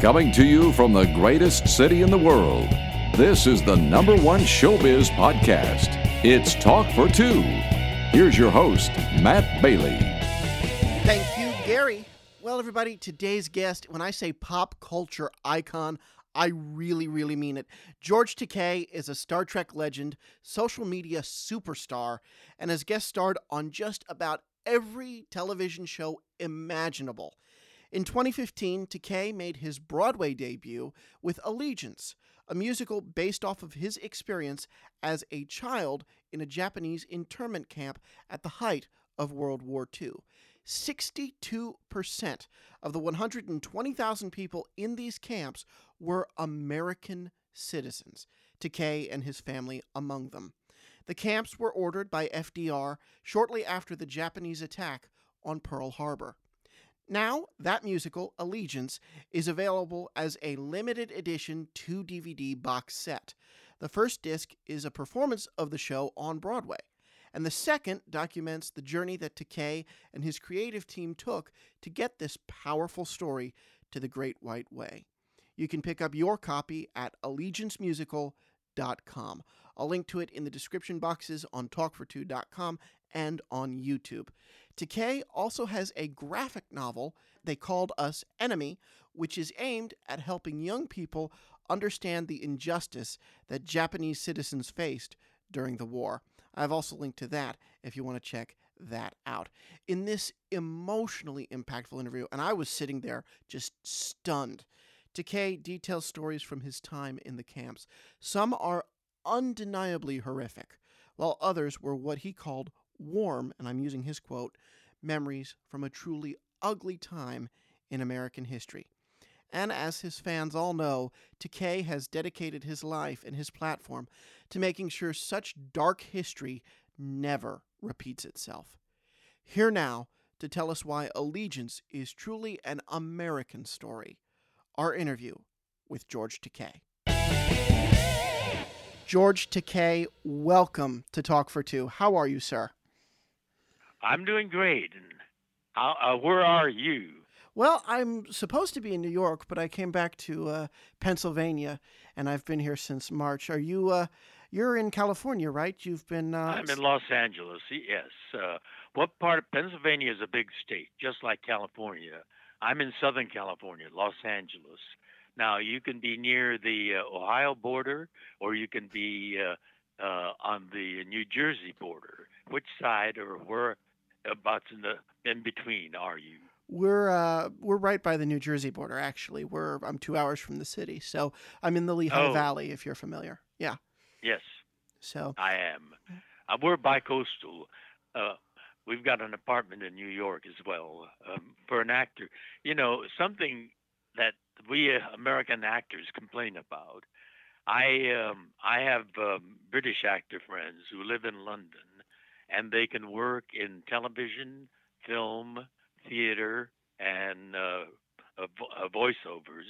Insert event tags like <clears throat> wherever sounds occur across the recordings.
Coming to you from the greatest city in the world, this is the number one showbiz podcast. It's Talk for Two. Here's your host, Matt Bailey. Thank you, Gary. Well, everybody, today's guest, when I say pop culture icon, I really, really mean it. George Takei is a Star Trek legend, social media superstar, and has guest starred on just about every television show imaginable. In 2015, Takei made his Broadway debut with Allegiance, a musical based off of his experience as a child in a Japanese internment camp at the height of World War II. 62% of the 120,000 people in these camps were American citizens, Takei and his family among them. The camps were ordered by FDR shortly after the Japanese attack on Pearl Harbor. Now, that musical, Allegiance, is available as a limited edition 2 DVD box set. The first disc is a performance of the show on Broadway, and the second documents the journey that Takei and his creative team took to get this powerful story to the Great White Way. You can pick up your copy at allegiancemusical.com. I'll link to it in the description boxes on talkfor2.com and on YouTube. Takei also has a graphic novel they called Us Enemy, which is aimed at helping young people understand the injustice that Japanese citizens faced during the war. I've also linked to that if you want to check that out. In this emotionally impactful interview, and I was sitting there just stunned. Takei details stories from his time in the camps. Some are undeniably horrific, while others were what he called warm, and I'm using his quote, memories from a truly ugly time in American history. And as his fans all know, Takei has dedicated his life and his platform to making sure such dark history never repeats itself. Here now to tell us why Allegiance is truly an American story. Our interview with George Takei. George Takei, welcome to Talk for Two. How are you, sir? I'm doing great. And how, uh, where are you? Well, I'm supposed to be in New York, but I came back to uh, Pennsylvania, and I've been here since March. Are you? Uh, you're in California, right? You've been. Uh, I'm in Los Angeles. Yes. Uh, what part of Pennsylvania is a big state, just like California? I'm in Southern California, Los Angeles. Now you can be near the uh, Ohio border, or you can be uh, uh, on the New Jersey border. Which side or where about in the in between are you? We're uh, we're right by the New Jersey border. Actually, we're I'm two hours from the city, so I'm in the Lehigh Oh. Valley. If you're familiar, yeah. Yes, So I am. Uh, we're bicoastal. Uh, we've got an apartment in New York as well um, for an actor. You know, something that we uh, American actors complain about. I um, I have um, British actor friends who live in London, and they can work in television, film, theater, and uh, uh, voiceovers.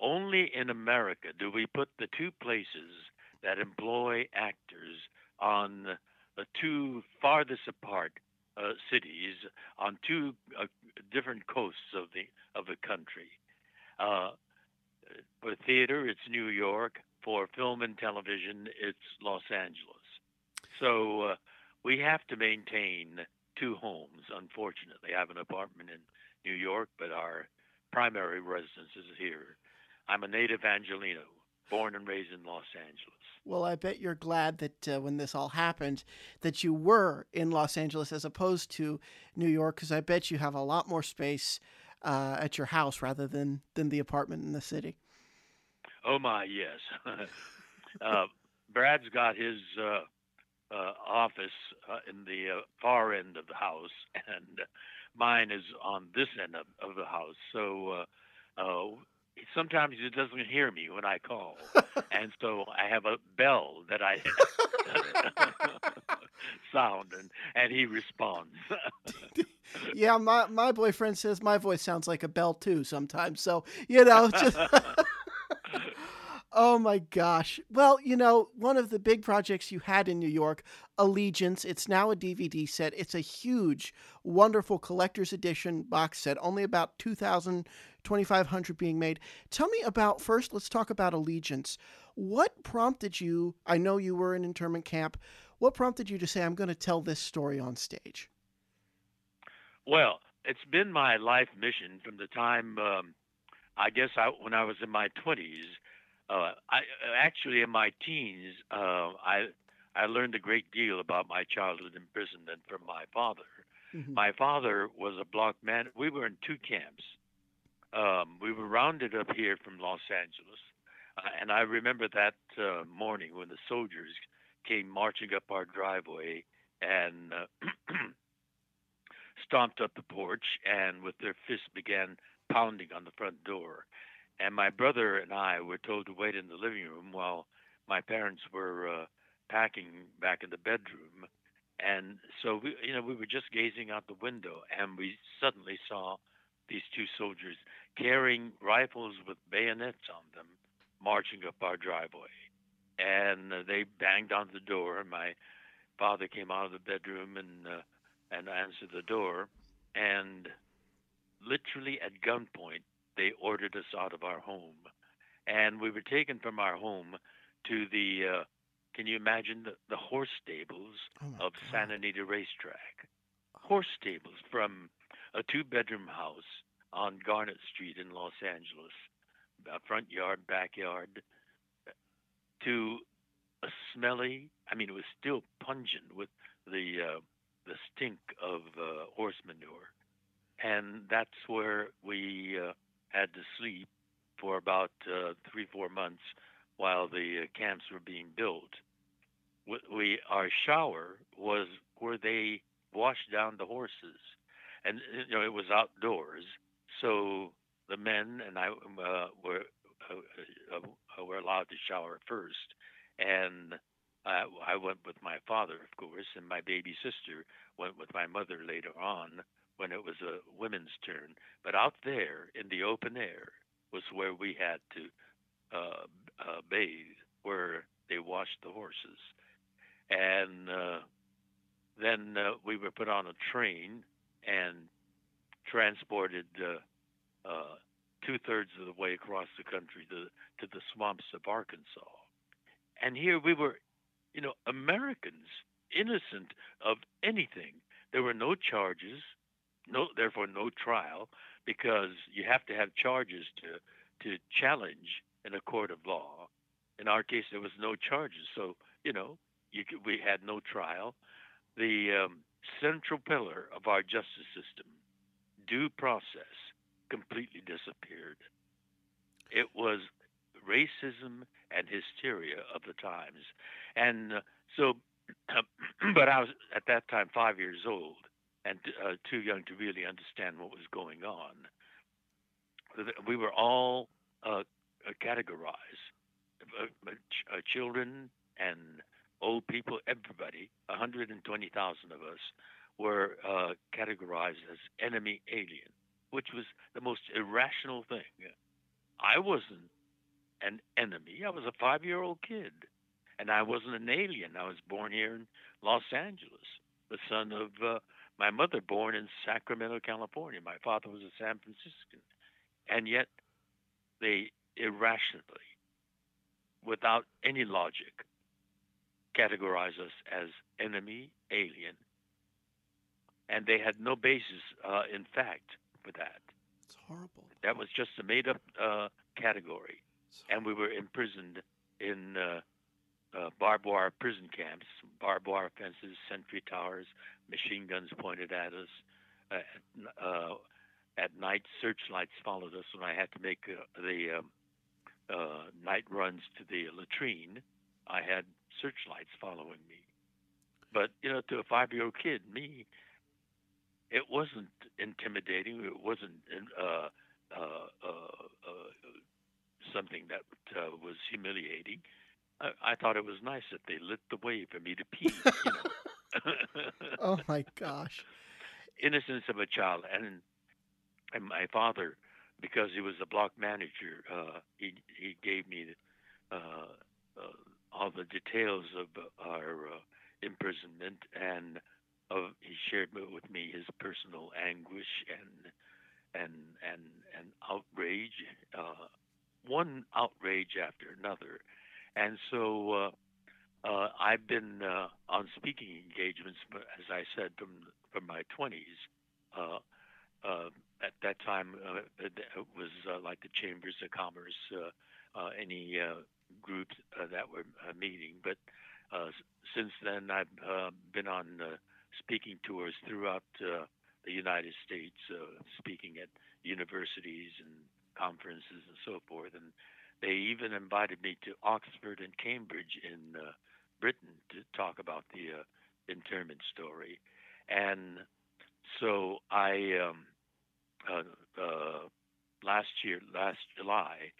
Only in America do we put the two places that employ actors on the two farthest apart uh, cities on two uh, different coasts of the of the country. Uh, for theater, it's New York. For film and television, it's Los Angeles. So uh, we have to maintain two homes. Unfortunately, I have an apartment in New York, but our primary residence is here. I'm a native Angelino, born and raised in Los Angeles. Well, I bet you're glad that uh, when this all happened, that you were in Los Angeles as opposed to New York, because I bet you have a lot more space uh, at your house rather than than the apartment in the city. Oh my, yes. <laughs> uh, Brad's got his uh, office uh, in the uh, far end of the house, <laughs> and mine is on this end of, of the house. So uh, uh, sometimes he doesn't hear me when I call, <laughs> and so I have a bell that I <laughs> sound, and and he responds. Yeah, my my boyfriend says my voice sounds like a bell too sometimes. So you know, just Oh my gosh. Well, you know, one of the big projects you had in New York, Allegiance, it's now a DVD set. It's a huge, wonderful collector's edition box set, only about 2,000, 2,500 being made. Tell me about, first, let's talk about Allegiance. What prompted you? I know you were in internment camp. What prompted you to say, I'm going to tell this story on stage? Well, it's been my life mission from the time, um, I guess, I, when I was in my 20s. Uh, I actually in my teens, uh, I I learned a great deal about my childhood imprisonment from my father. Mm-hmm. My father was a block man. We were in two camps. Um, we were rounded up here from Los Angeles, uh, and I remember that uh, morning when the soldiers came marching up our driveway and uh, <clears throat> stomped up the porch and with their fists began pounding on the front door. And my brother and I were told to wait in the living room while my parents were uh, packing back in the bedroom. And so we, you know, we were just gazing out the window, and we suddenly saw these two soldiers carrying rifles with bayonets on them, marching up our driveway. And uh, they banged on the door. And my father came out of the bedroom and uh, and answered the door, and literally at gunpoint, they ordered us out of our home. And we were taken from our home to the, uh, can you imagine the, the horse stables oh of God. Santa Anita Racetrack? Horse stables from a two bedroom house on Garnet Street in Los Angeles, front yard, backyard, to a smelly, I mean, it was still pungent with the uh, the stink of uh, horse manure, and that's where we uh, had to sleep for about uh, three four months while the uh, camps were being built. We, our shower was where they washed down the horses, and you know it was outdoors, so the men and I uh, were uh, were allowed to shower first, and I, I went with my father, of course, and my baby sister went with my mother later on when it was a women's turn. But out there in the open air was where we had to uh, uh, bathe, where they washed the horses. And uh, then uh, we were put on a train and transported uh, uh, two thirds of the way across the country to, to the swamps of Arkansas. And here we were you know, Americans innocent of anything. There were no charges, no, therefore no trial, because you have to have charges to to challenge in a court of law. In our case, there was no charges, so you know, you could, we had no trial. The um, central pillar of our justice system, due process, completely disappeared. It was racism and hysteria of the times. And uh, so, <clears throat> but I was at that time five years old and uh, too young to really understand what was going on. We were all uh, uh categorized uh, uh, children and old people, everybody, 120,000 of us, were categorized as enemy alien, which was the most irrational thing. I wasn't an enemy. I was a five year old kid. And I wasn't an alien. I was born here in Los Angeles, the son of uh, my mother, born in Sacramento, California. My father was a San Franciscan. And yet, they irrationally, without any logic, categorize us as enemy, alien. And they had no basis, uh, in fact, for that. It's horrible. That was just a made up uh, category and we were imprisoned in uh, uh, barbed wire prison camps, barbed wire fences, sentry towers, machine guns pointed at us. Uh, uh, at night, searchlights followed us when I had to make uh, the um, uh, night runs to the latrine. I had searchlights following me. But you know, to a five-year-old kid, me, it wasn't intimidating. It wasn't uh, something that was humiliating. I, I, thought it was nice that they lit the way for me to pee. You know. <laughs> <laughs> oh my gosh! Innocence of a child, and and my father, because he was a block manager, uh, he he gave me uh, uh, all the details of our uh, imprisonment, and of, he shared with me his personal anguish and and and and outrage, uh, one outrage after another, and so. Uh, uh, I've been uh, on speaking engagements, as I said, from from my 20s. Uh, uh, at that time, uh, it was like the chambers of commerce, any groups that were meeting. But since then, I've been on speaking tours throughout the United States, speaking at universities and conferences and so forth. And they even invited me to Oxford and Cambridge in uh, Britain to talk about the uh, internment story. And so I, um, uh, uh, last year, last July,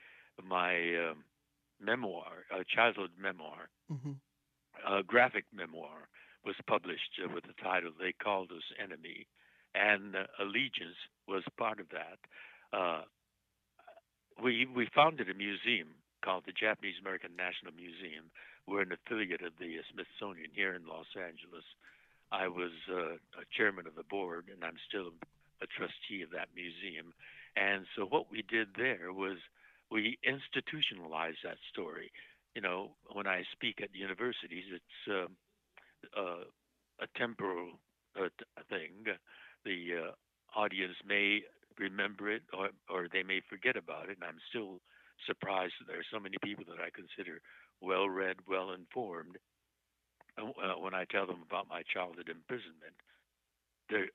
my um, memoir, a childhood memoir, mm-hmm. a graphic memoir, was published uh, with the title "They Called Us Enemy," and uh, Allegiance was part of that. We we founded a museum called the Japanese American National Museum. We're an affiliate of the Smithsonian here in Los Angeles. I was uh, a chairman of the board, and I'm still a trustee of that museum. And so what we did there was we institutionalized that story. You know, when I speak at universities, it's uh, uh, a temporal uh, thing. The uh, audience may remember it or, or they may forget about it. And I'm still surprised that there are so many people that I consider well read, well informed. Uh, when I tell them about my childhood imprisonment, they're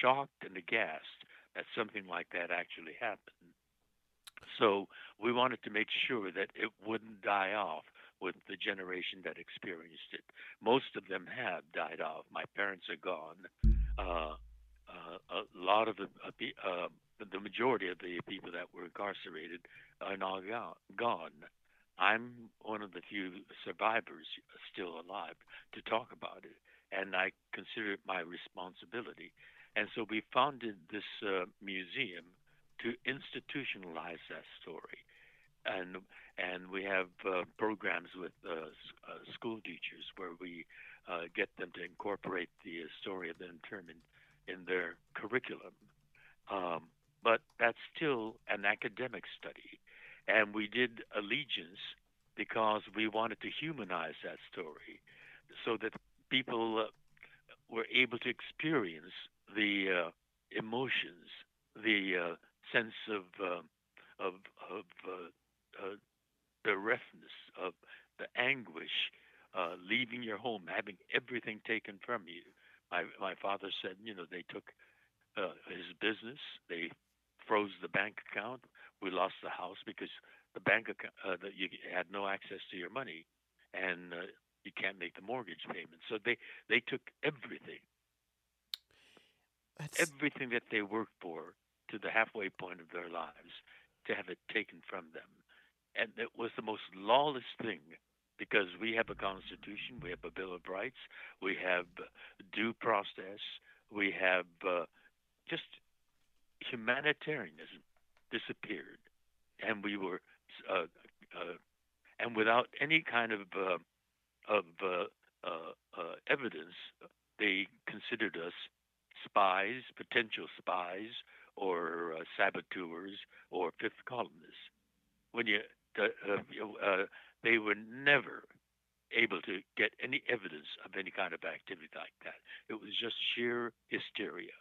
shocked and aghast that something like that actually happened. So we wanted to make sure that it wouldn't die off with the generation that experienced it. Most of them have died off. My parents are gone. Uh, uh, a lot of the uh, uh the majority of the people that were incarcerated are now gone. I'm one of the few survivors still alive to talk about it, and I consider it my responsibility. And so we founded this uh, museum to institutionalize that story, and and we have uh, programs with uh, uh school teachers where we uh, get them to incorporate the story of the internment in their curriculum. Um, but that's still an academic study. And we did Allegiance because we wanted to humanize that story so that people uh, were able to experience the uh, emotions, the uh, sense of uh, of of uh, uh, roughness, of the anguish, leaving your home, having everything taken from you. My my father said, you know, they took his business, they froze the bank account. We lost the house because the bank account uh, that you had no access to your money, and uh, you can't make the mortgage payment. So they they took everything, That's... everything that they worked for to the halfway point of their lives, to have it taken from them, and it was the most lawless thing because we have a constitution, we have a bill of rights, we have due process, we have uh, just humanitarianism disappeared, and we were, uh, uh, and without any kind of uh, of uh, uh, evidence, they considered us spies, potential spies, or saboteurs, or fifth columnists. When you, they were never able to get any evidence of any kind of activity like that. It was just sheer hysteria,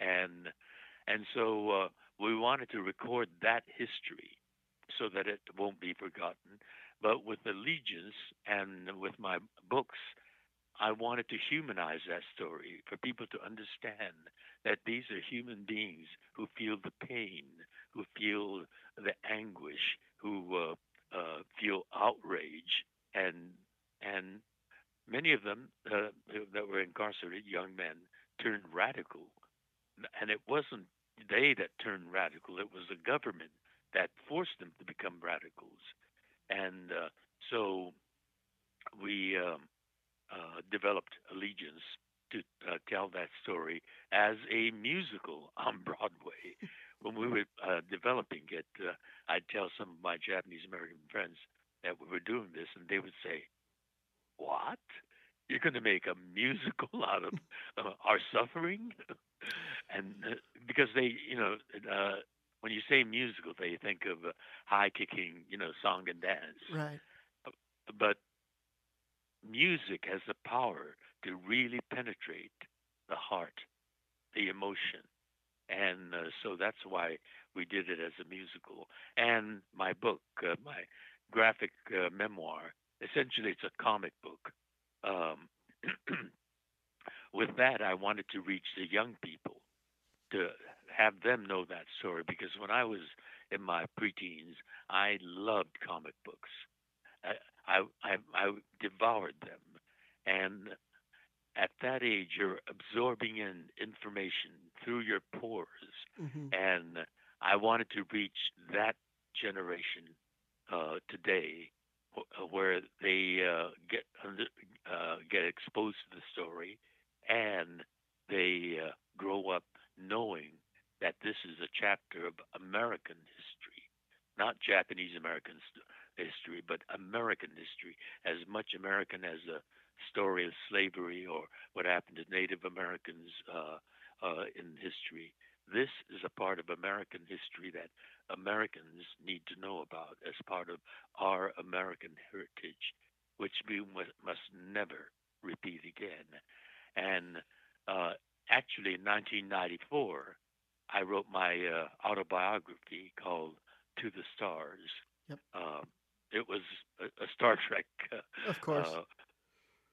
and and so uh, we wanted to record that history so that it won't be forgotten. But with Allegiance and with my books, I wanted to humanize that story for people to understand that these are human beings who feel the pain, who feel the anguish, who uh, uh, feel outrage, and and many of them uh, that were incarcerated, young men, turned radical, and it wasn't they that turned radical. It was the government that forced them to become radicals. And uh, so we um, uh, developed Allegiance to uh, tell that story as a musical <laughs> on Broadway. when we were uh, developing it, uh, I'd tell some of my Japanese American friends, that we were doing this, and they would say, "What? You're going to make a musical <laughs> out of uh, our suffering?" and uh, because they, you know, uh, when you say musical, they think of uh, high kicking, you know, song and dance. Right. But music has the power to really penetrate the heart, the emotion. And uh, so that's why we did it as a musical. And my book, uh, my graphic uh, memoir, essentially it's a comic book. Um, <clears throat> with that, I wanted to reach the young people to have them know that story because when I was in my preteens, I loved comic books. I, I, I, I devoured them. And at that age, you're absorbing in information through your pores. hmm And I wanted to reach that generation uh, today where they uh, get under, uh, get exposed to the story and they uh, grow up knowing that this is a chapter of American history, not Japanese American st- history, but American history, as much American as the story of slavery or what happened to Native Americans uh, uh, in history. This is a part of American history that Americans need to know about as part of our American heritage, which we must never repeat again. And uh, actually, in 1994, I wrote my uh, autobiography called To the Stars. Yep. Um, it was a, a Star Trek. Uh, Of course. uh,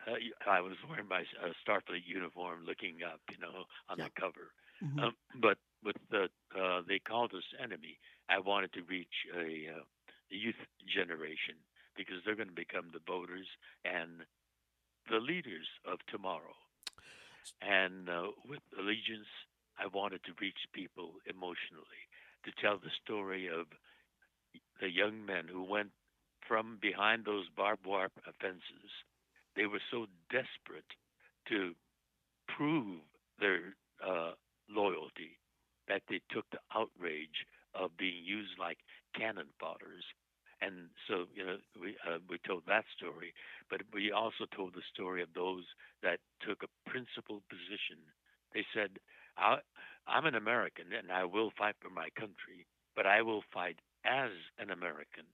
uh, I was wearing my uh, Starfleet uniform, looking up, you know, on Yeah. the cover. Mhm. Um, but with the uh, they called us enemy, I wanted to reach a, uh, a youth generation because they're going to become the voters and the leaders of tomorrow. And uh, with allegiance, I wanted to reach people emotionally to tell the story of the young men who went from behind those barbed wire fences. They were so desperate to prove their uh, loyalty that they took the outrage of being used like cannon fodders. And so, you know, we uh, we told that story, but we also told the story of those that took a principled position. They said, "I'm an American, and I will fight for my country, but I will fight as an American.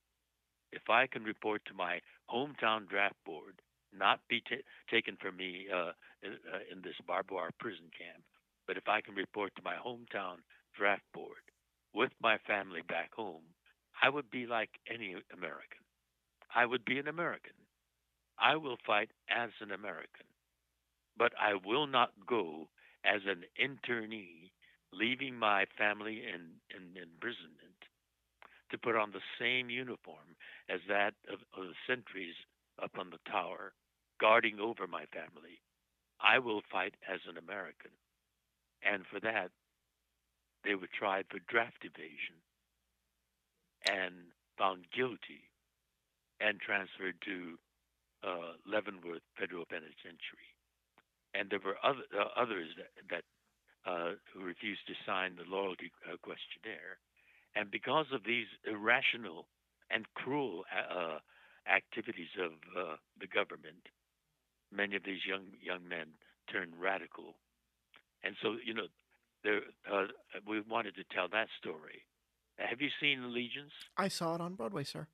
If I can report to my hometown draft board, not be ta taken from me uh, in, uh, in this barbed wire prison camp, but if I can report to my hometown draft board with my family back home, I would be like any American. I would be an American. I will fight as an American, but I will not go as an internee, leaving my family in, in imprisonment to put on the same uniform as that of, of the sentries up on the tower guarding over my family. I will fight as an American. And for that, they were tried for draft evasion and found guilty and transferred to uh, Leavenworth Federal Penitentiary. And there were other, uh, others that, that uh, who refused to sign the loyalty uh, questionnaire. And because of these irrational and cruel uh, activities of uh, the government, many of these young young men turned radical. And so, you know, there we wanted to tell that story. Have you seen Allegiance? I saw it on Broadway, sir.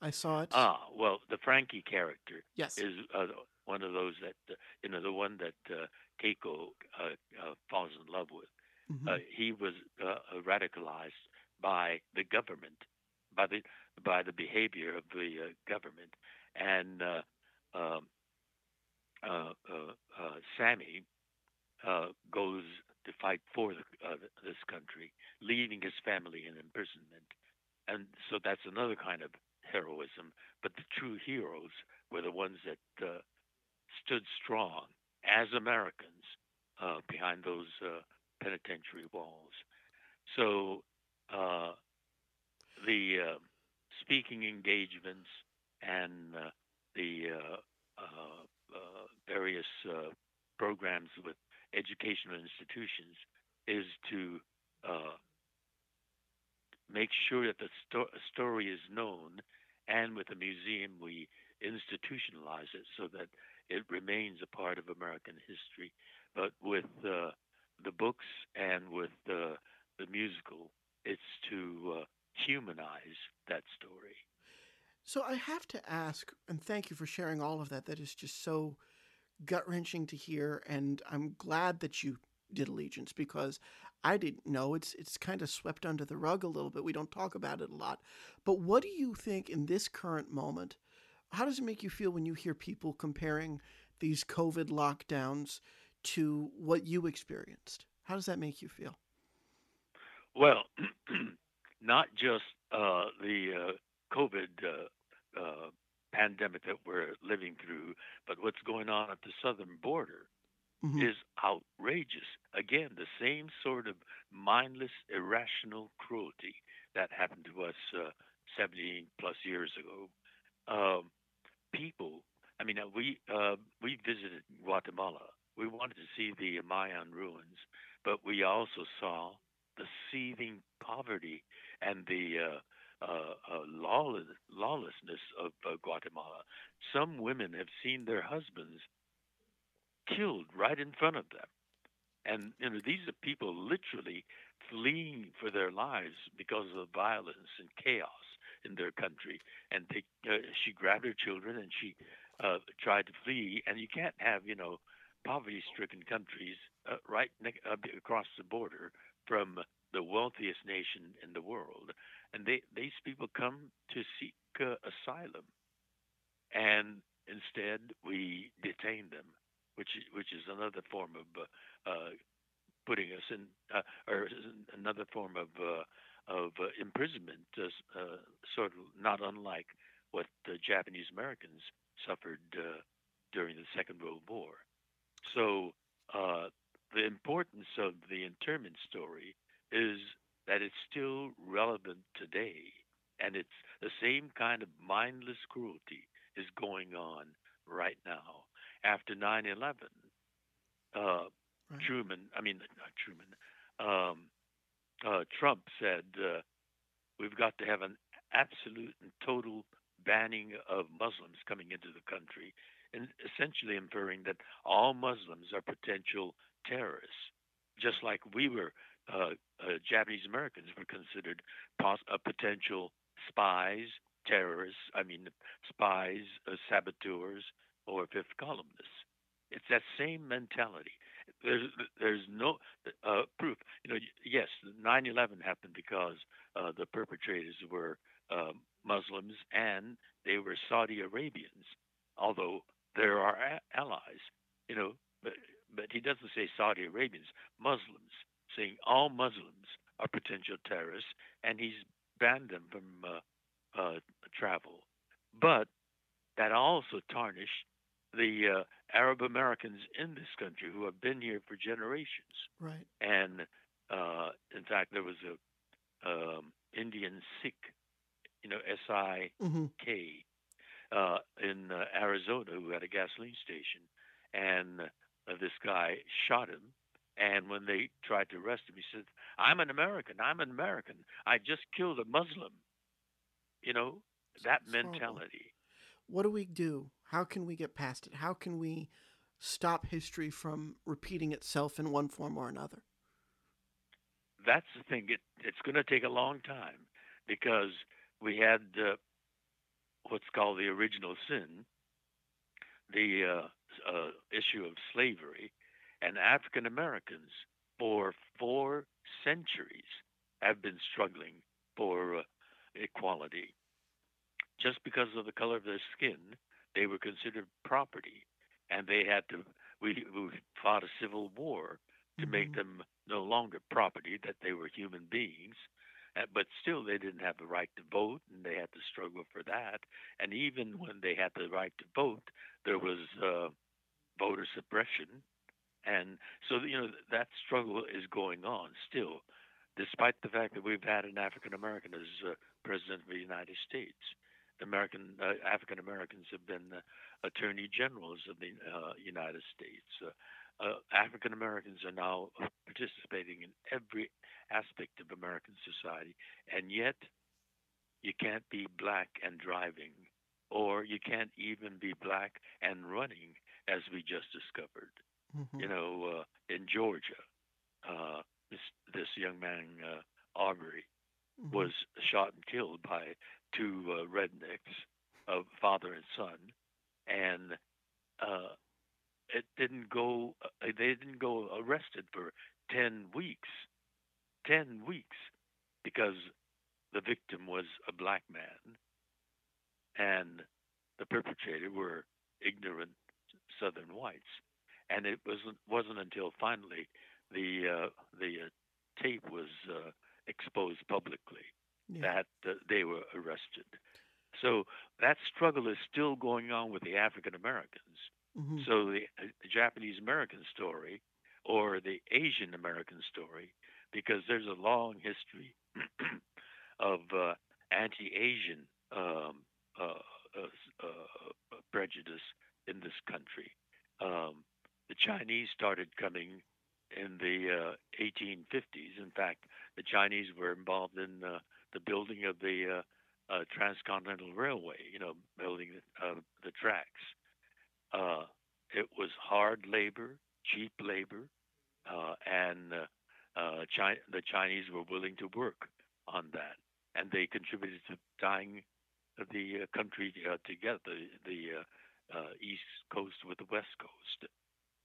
I saw it. Ah, well, the Frankie character yes. is uh, one of those that uh, you know the one that uh, Keiko uh, uh, falls in love with. Mhm. Uh, he was uh, radicalized by the government, by the by the behavior of the uh, government, and uh, um, uh, uh, uh, Sammy uh, goes to fight for the, uh, this country, leaving his family in imprisonment, and so that's another kind of heroism. But the true heroes were the ones that uh, stood strong as Americans uh, behind those uh, penitentiary walls. So uh, the uh, speaking engagements and uh, the various programs with educational institutions is to make sure that the sto- story is known and with the museum, we institutionalize it so that it remains a part of American history. But with uh, the books and with the the musical, it's to uh, humanize that story. So I have to ask, and thank you for sharing all of that. That is just so gut wrenching to hear, and I'm glad that you did Allegiance because I didn't know. It's it's kind of swept under the rug a little bit. We don't talk about it a lot. But what do you think in this current moment? How does it make you feel when you hear people comparing these COVID lockdowns to what you experienced? How does that make you feel? Well, <clears throat> not just uh, the uh, COVID uh, uh, pandemic that we're living through, but what's going on at the southern border mm-hmm. is outrageous. Again, the same sort of mindless, irrational cruelty that happened to us uh, 17 plus years ago. Um, people, I mean, we uh, we visited Guatemala. We wanted to see the Mayan ruins, but we also saw the seething poverty and the uh, uh, uh, lawless, lawlessness of uh, Guatemala. Some women have seen their husbands killed right in front of them. And you know these are people literally fleeing for their lives because of the violence and chaos in their country. And they, uh, she grabbed her children and she uh, tried to flee. And you can't have you know poverty-stricken countries uh, right ne- uh, across the border from the wealthiest nation in the world. And they, these people come to seek uh, asylum. And instead, we detain them which which is another form of uh, uh, putting us in, uh, or another form of uh, of uh, imprisonment, uh, sort of not unlike what the Japanese Americans suffered during the Second World War. So the importance of the internment story is that it's still relevant today, and it's the same kind of mindless cruelty is going on right now after 9 11. Uh, right. Truman, I mean, not Truman, um, uh, Trump said uh, we've got to have an absolute and total banning of Muslims coming into the country, and essentially inferring that all Muslims are potential terrorists, just like we were. Uh, uh, Japanese Americans were considered pos- uh, potential spies, terrorists. I mean, spies, saboteurs, or fifth columnists. It's that same mentality. There's there's no uh, proof. You know, yes, 9/11 happened because uh, the perpetrators were uh, Muslims and they were Saudi Arabians. Although there are a- allies, you know, but but he doesn't say Saudi Arabians, Muslims, saying all Muslims are potential terrorists, and he's banned them from uh, uh, travel. But that also tarnished the uh, Arab Americans in this country who have been here for generations. Right. And uh, in fact, there was a um, Indian Sikh, you know, S I K, mm-hmm. uh, in uh, Arizona who had a gasoline station, and uh, this guy shot him. And when they tried to arrest him, he said, "I'm an American. I'm an American. I just killed a Muslim." You know that mentality. What do we do? How can we get past it? How can we stop history from repeating itself in one form or another? That's the thing. It, it's going to take a long time because we had uh, what's called the original sin, the uh, uh, issue of slavery, and African Americans for four centuries have been struggling for uh, equality. Just because of the color of their skin, they were considered property, and they had to. We, we fought a civil war to mm-hmm. make them no longer property; that they were human beings. Uh, but still, they didn't have the right to vote, and they had to struggle for that. And even when they had the right to vote, there was uh, voter suppression, and so you know that struggle is going on still, despite the fact that we've had an African American as uh, president of the United States. American uh, African Americans have been uh, attorney generals of the uh, United States. Uh, uh, African Americans are now participating in every aspect of American society, and yet you can't be black and driving, or you can't even be black and running, as we just discovered. Mhm. You know, uh, in Georgia, uh, this this young man uh, Aubrey Mhm. was shot and killed by two uh, rednecks, uh, father and son, and uh, it didn't go. Uh, they didn't go arrested for ten weeks. Ten weeks, because the victim was a black man, and the perpetrator were ignorant Southern whites, and it wasn't wasn't until finally the uh, the uh, tape was exposed publicly Yeah. that uh, they were arrested. So that struggle is still going on with the African Americans. Mhm. So the, uh, Japanese American story or the Asian American story, because there's a long history <clears throat> of uh, anti-Asian um, uh, uh, uh, prejudice in this country. Um, the Chinese started coming in the uh, 1850s. In fact, the Chinese were involved in uh, the building of the uh, uh, transcontinental railway. You know, building uh, the tracks. Uh, it was hard labor, cheap labor, uh, and uh, uh, Chi- the Chinese were willing to work on that, and they contributed to tying the country together, the, the uh, East Coast with the West Coast,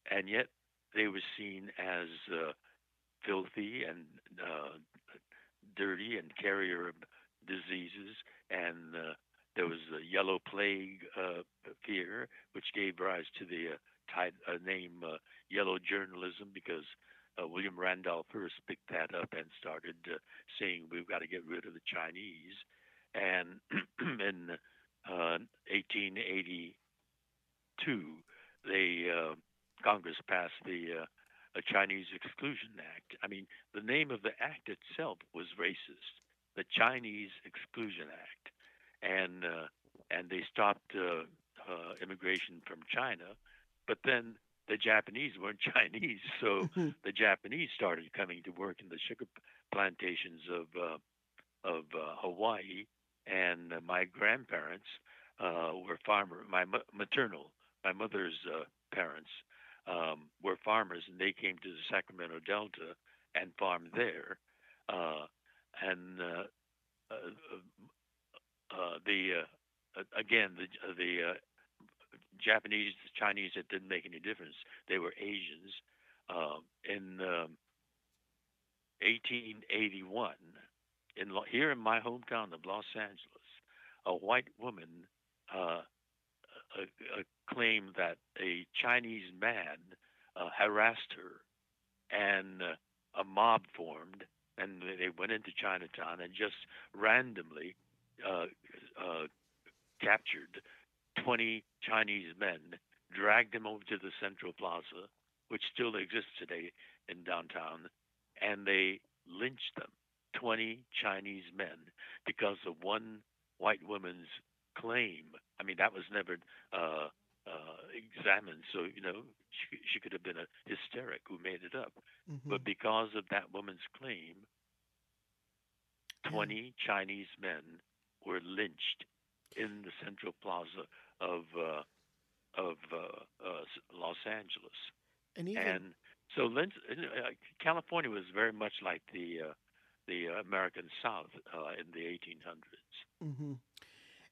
and yet they were seen as uh, filthy and uh, dirty and carrier of diseases, and uh, there was the yellow plague uh, fear, which gave rise to the uh, tit- uh, name uh, yellow journalism because William Randolph Hearst picked that up and started saying we've got to get rid of the Chinese. And <clears throat> in uh, 1882, they Congress passed the a Chinese Exclusion Act. I mean, the name of the act itself was racist, the Chinese Exclusion Act, and uh, and they stopped uh, uh, immigration from China, but then the Japanese weren't <laughs> Chinese, so Mhm. the Japanese started coming to work in the sugar plantations of uh, of uh, Hawaii, and uh, my grandparents uh, were farmer. My ma- maternal, my mother's uh, parents um, were farmers, and they came to the Sacramento Delta and farmed there. Uh, and uh, uh, uh, the uh, uh, again the the uh, Japanese, the Chinese, it didn't make any difference. They were Asians. Um, in um, 1881, in here in my hometown of Los Angeles, a white woman uh, uh, uh, claimed that a Chinese man uh, harassed her, and uh, a mob formed, and they went into Chinatown and just randomly uh, uh, captured 20 Chinese men, dragged them over to the Central Plaza, which still exists today in downtown, and they lynched them. 20 Chinese men because of one white woman's claim. I mean, that was never uh, uh, examined, so you know she, she could have been a hysteric who made it up. Mhm. But because of that woman's claim, Yeah. 20 Chinese men were lynched in the Central Plaza of uh, of uh, uh, Los Angeles. and even And so lynch, uh, California was very much like the uh, the American South uh, in the 1800s. hmm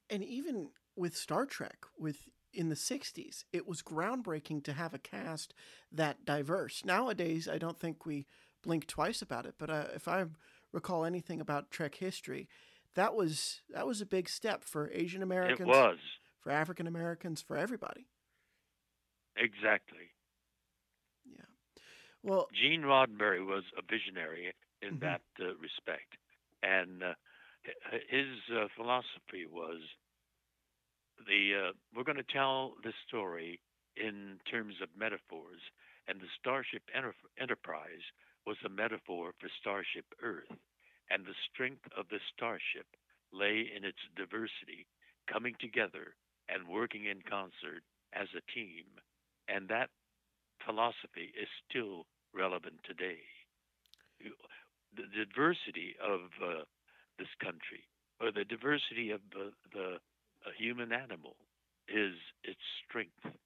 And even with Star Trek, with in the '60s, it was groundbreaking to have a cast that diverse. Nowadays, I don't think we blink twice about it. But uh, if I recall anything about Trek history, that was that was a big step for Asian Americans, It was for African Americans, for everybody. exactly. Yeah. Well, Gene Roddenberry was a visionary in Mhm. that uh, respect, and uh, his uh, philosophy was the uh, we're going to tell this story in terms of metaphors, and the Starship Enter- Enterprise was a metaphor for Starship Earth, and the strength of the starship lay in its diversity, coming together and working in concert as a team, and that philosophy is still relevant today. The diversity of uh, this country, or the diversity of the the a human animal is its strength.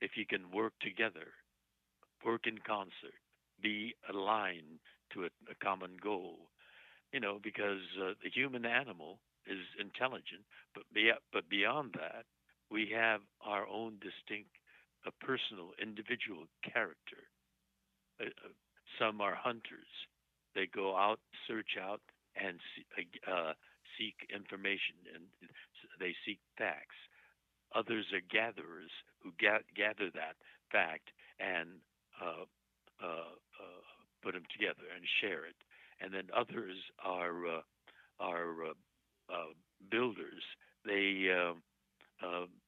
If you can work together, work in concert, be aligned to a, a common goal, you know, because uh, the human animal is intelligent, but be, but beyond that, we have our own distinct, uh, personal, individual character. Uh, uh some are hunters; they go out, search out, and uh, seek information, and they seek facts. Others are gatherers who ga- gather that fact and uh, uh, uh, put them together and share it. And then others are uh, are uh, uh, builders. They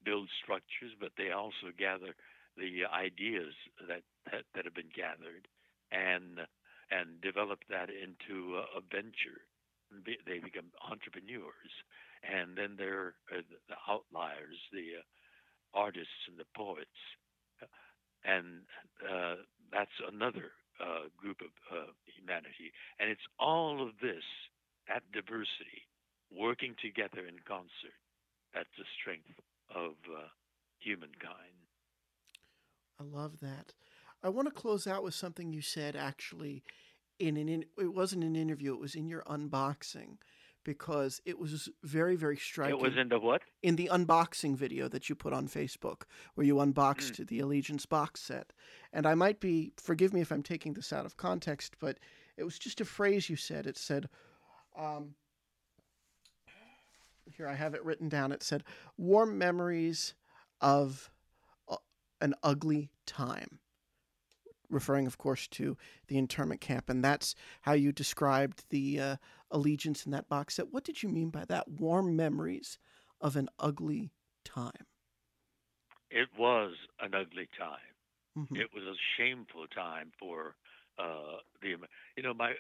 build structures, but they also gather the ideas that, that, that have been gathered and and develop that into a venture. They become entrepreneurs, and then there are the outliers, the uh, artists and the poets, and uh, that's another uh, group of uh, humanity. And it's all of this, that diversity, working together in concert. That's the strength of uh, humankind. I love that. I want to close out with something you said actually in an in, it wasn't an interview, it was in your unboxing because it was very very striking. It was in the what? In the unboxing video that you put on Facebook, where you unboxed mm. the Allegiance box set. And I might be forgive me if I'm taking this out of context, but it was just a phrase you said. It said, um, here I have it written down. It said, "Warm memories of uh, an ugly time." Referring, of course, to the internment camp, and that's how you described the uh, allegiance in that box set. What did you mean by that? Warm memories of an ugly time. It was an ugly time. Mm-hmm. It was a shameful time for uh, the. You know, my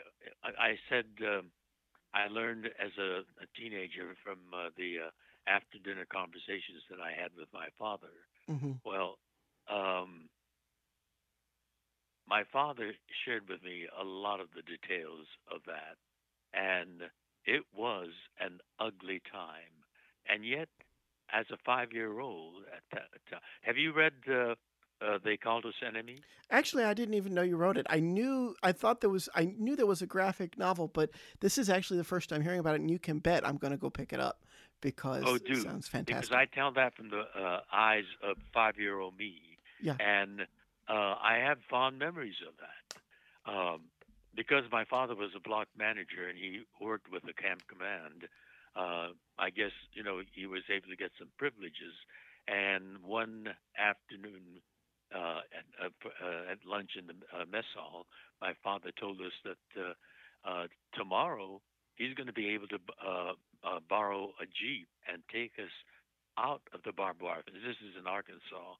I, I said um, I learned as a, a teenager from uh, the uh, after dinner conversations that I had with my father. Mm-hmm. Well, um, my father shared with me a lot of the details of that, and it was an ugly time. And yet, as a five-year-old at that time, have you read uh, uh, "They Called Us Enemy"? Actually, I didn't even know you wrote it. I knew, I thought there was, I knew there was a graphic novel, but this is actually the first time hearing about it. And you can bet I'm going to go pick it up because oh, it sounds fantastic. Because I tell that from the uh, eyes of five-year-old me. Yeah. And uh, I have fond memories of that. Um, because my father was a block manager and he worked with the camp command, uh, I guess, you know, he was able to get some privileges. And one afternoon uh, at, uh, uh at lunch in the uh, mess hall, my father told us that tomorrow he's going to be able to borrow a Jeep and take us out of the barbed wire. This is in Arkansas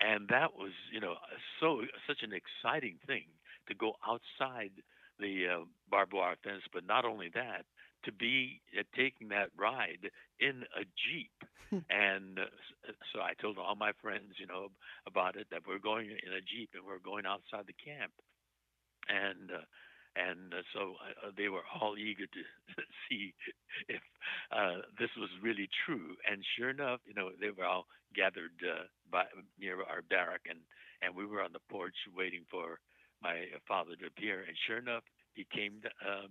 and that was you know so such an exciting thing to go outside the uh, barbed wire fence but not only that to be uh, taking that ride in a jeep hmm. and uh, so i told all my friends you know about it that we're going in a jeep and we're going outside the camp and uh, and uh, so uh, they were all eager to <laughs> see if uh, this was really true. And sure enough, you know, they were all gathered uh, by near our barrack, and and we were on the porch waiting for my father to appear. And sure enough, he came uh,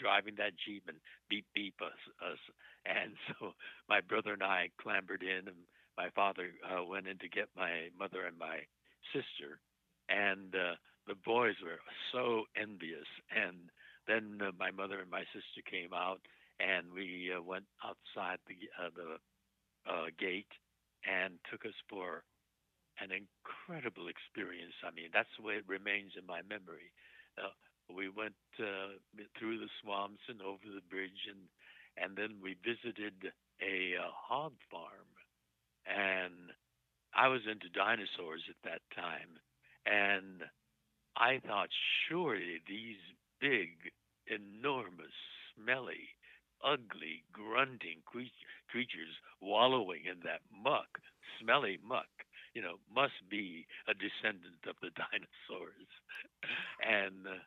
driving that jeep and beep beep us us. And <laughs> so my brother and I clambered in, and my father uh, went in to get my mother and my sister, and uh, the boys were so envious. And then uh, my mother and my sister came out, and we uh, went outside the uh, the uh, gate and took us for an incredible experience. I mean, that's the way it remains in my memory. Uh, we went uh, through the swamps and over the bridge, and and then we visited a hog farm, and I was into dinosaurs at that time, and I thought surely these big, enormous, smelly, ugly, grunting creatures wallowing in that muck, smelly muck, you know, must be a descendant of the <laughs> dinosaurs. and uh,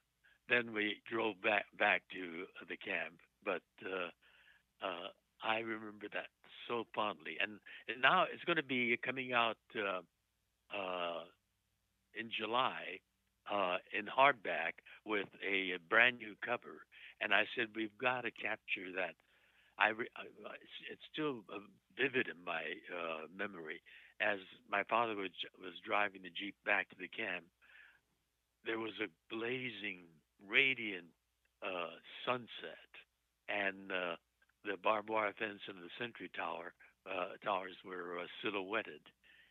then we drove back back to the camp. But uh, I remember that so fondly. And, and now it's going to be coming out uh, uh, in July uh, in hardback with a, brand new cover. And I said, we've got to capture that. I, re- I it's, still uh, vivid in my uh, memory. As my father was was driving the jeep back to the camp, there was a blazing, radiant uh, sunset, and uh, the barbed wire fence and the sentry tower uh, towers were uh, silhouetted.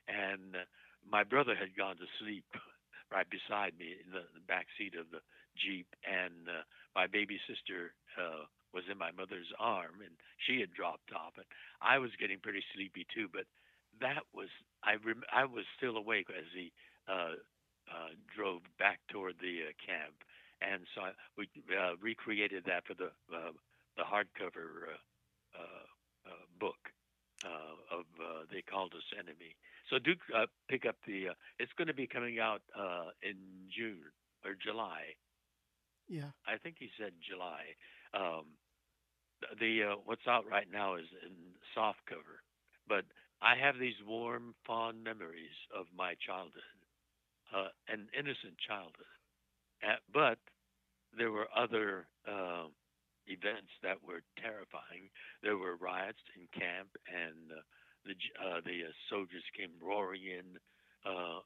And uh, my brother had gone to sleep <laughs> right beside me in the, the back seat of the jeep, and uh, my baby sister uh, was in my mother's arm, and she had dropped off, and I was getting pretty sleepy too. But that was I rem- I was still awake as he uh, uh, drove back toward the uh, camp, and so I, we uh, recreated that for the uh, the hardcover uh, uh, uh, book uh, of uh, they called us enemy. So do uh, pick up the. Uh, it's going to be coming out uh, in June or July. Yeah, I think he said July. Um, the uh, what's out right now is in soft cover, but I have these warm, fond memories of my childhood, uh, an innocent childhood. Uh, but there were other uh, events that were terrifying. There were riots in camp, and uh, the uh, the uh, soldiers came roaring in, uh,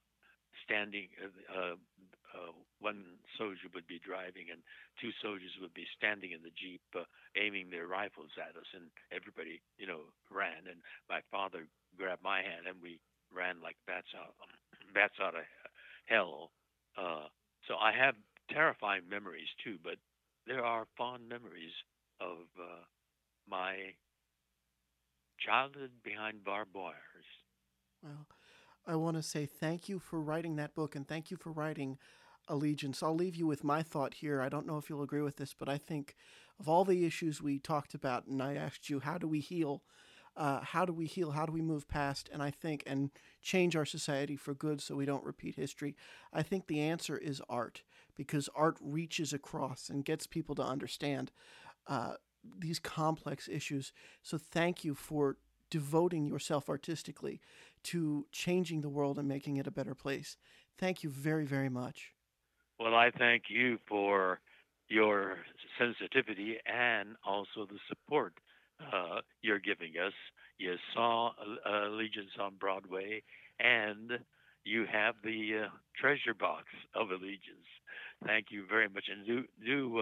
standing. Uh, uh, uh, one soldier would be driving, and two soldiers would be standing in the jeep, aiming their rifles at us, and everybody, you know, ran. And my father grabbed my hand, and we ran like bats out, <clears throat> bats out of hell. So I have terrifying memories too, but there are fond memories of my childhood behind barbed wires. Well, I want to say thank you for writing that book and thank you for writing Allegiance. I'll leave you with my thought here. I don't know if you'll agree with this, but I think of all the issues we talked about, and I asked you, how do we heal? Uh, how do we heal? How do we move past? And I think, and change our society for good so we don't repeat history. I think the answer is art because art reaches across and gets people to understand uh, these complex issues. So thank you for devoting yourself artistically to changing the world and making it a better place. Thank you very, very much. Well, I thank you for your sensitivity and also the support uh, you're giving us. You saw uh, Allegiance on Broadway, and you have the uh, treasure box of Allegiance. Thank you very much, and do do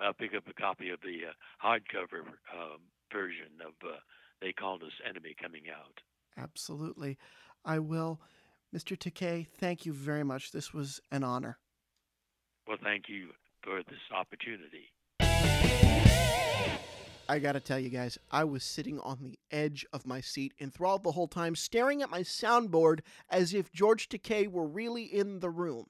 uh, uh, pick up a copy of the uh, hardcover um, version of They Called Us Enemy coming out. Absolutely, I will. Mr. Takei, thank you very much. This was an honor. Well, thank you for this opportunity. I gotta tell you guys, I was sitting on the edge of my seat, enthralled the whole time, staring at my soundboard as if George Takei were really in the room.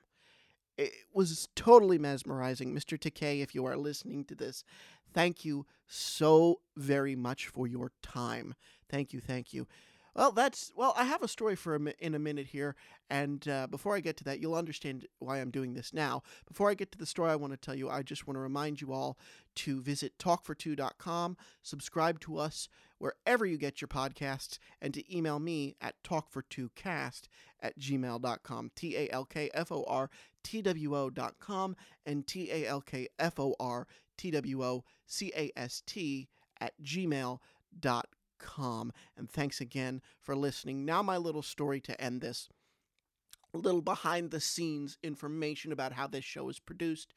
It was totally mesmerizing. Mr. Takei, if you are listening to this, thank you so very much for your time. Thank you, thank you. Well, that's well. I have a story for a in a minute here, and uh, before I get to that, you'll understand why I'm doing this now. Before I get to the story, I want to tell you. I just want to remind you all to visit talkfor2.com, subscribe to us wherever you get your podcasts, and to email me at talkfor2cast at gmail.com. T a l k f o r t w o dot com and T A L K F O R T W O C A S T at gmail.com com. And thanks again for listening. Now, my little story to end this. A little behind the scenes information about how this show is produced.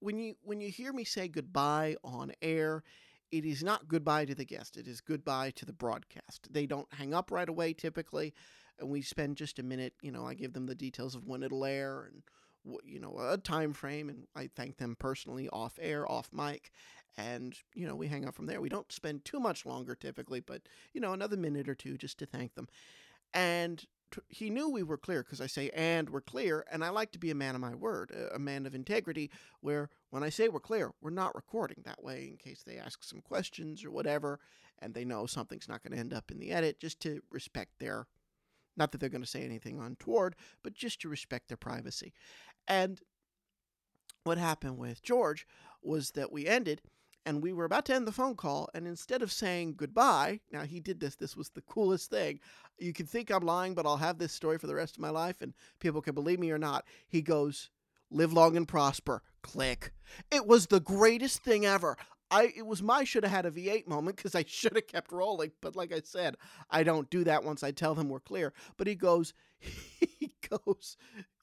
When you when you hear me say goodbye on air, it is not goodbye to the guest. It is goodbye to the broadcast. They don't hang up right away typically, and we spend just a minute. You know, I give them the details of when it'll air and you know a time frame, and I thank them personally off air, off mic, and you know we hang out from there. We don't spend too much longer typically but you know another minute or two just to thank them. And t- he knew we were clear because i say and we're clear and i like to be a man of my word a man of integrity where when i say we're clear we're not recording that way in case they ask some questions or whatever and they know something's not going to end up in the edit just to respect their not that they're going to say anything untoward but just to respect their privacy and what happened with george was that we ended and we were about to end the phone call and instead of saying goodbye now he did this this was the coolest thing you can think i'm lying but i'll have this story for the rest of my life and people can believe me or not he goes live long and prosper click it was the greatest thing ever I it was my should have had a V8 moment because I should have kept rolling. But like I said, I don't do that once I tell them we're clear. But he goes, <laughs> he goes,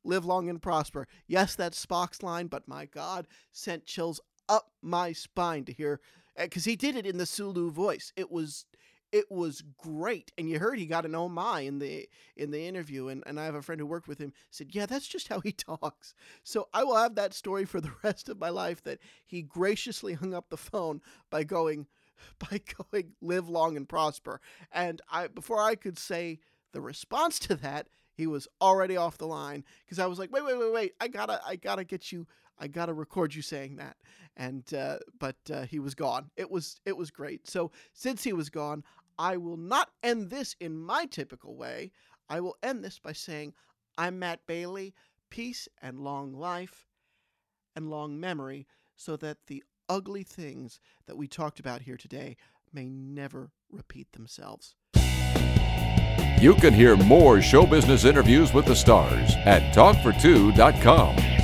live long and prosper. Yes, that's Spock's line, but my God, sent chills up my spine to hear eh, because he did it in the Sulu voice. It was it was great and you heard he got an oh my in the in the interview and, and i have a friend who worked with him said yeah that's just how he <laughs> talks so i will have that story for the <laughs> rest of my life that he graciously hung up the phone by going <laughs> by going live long and prosper and i before i could say the response to that he was already off the line because i was like wait wait wait wait i gotta i gotta get you I gotta record you saying that, and uh, but uh, he was gone. It was it was great. So since he was gone, I will not end this in my typical way. I will end this by saying, I'm Matt Bailey. Peace and long life and long memory so that the ugly things that we talked about here today may never repeat themselves. You can hear more show business interviews with the stars at talkfor2.com.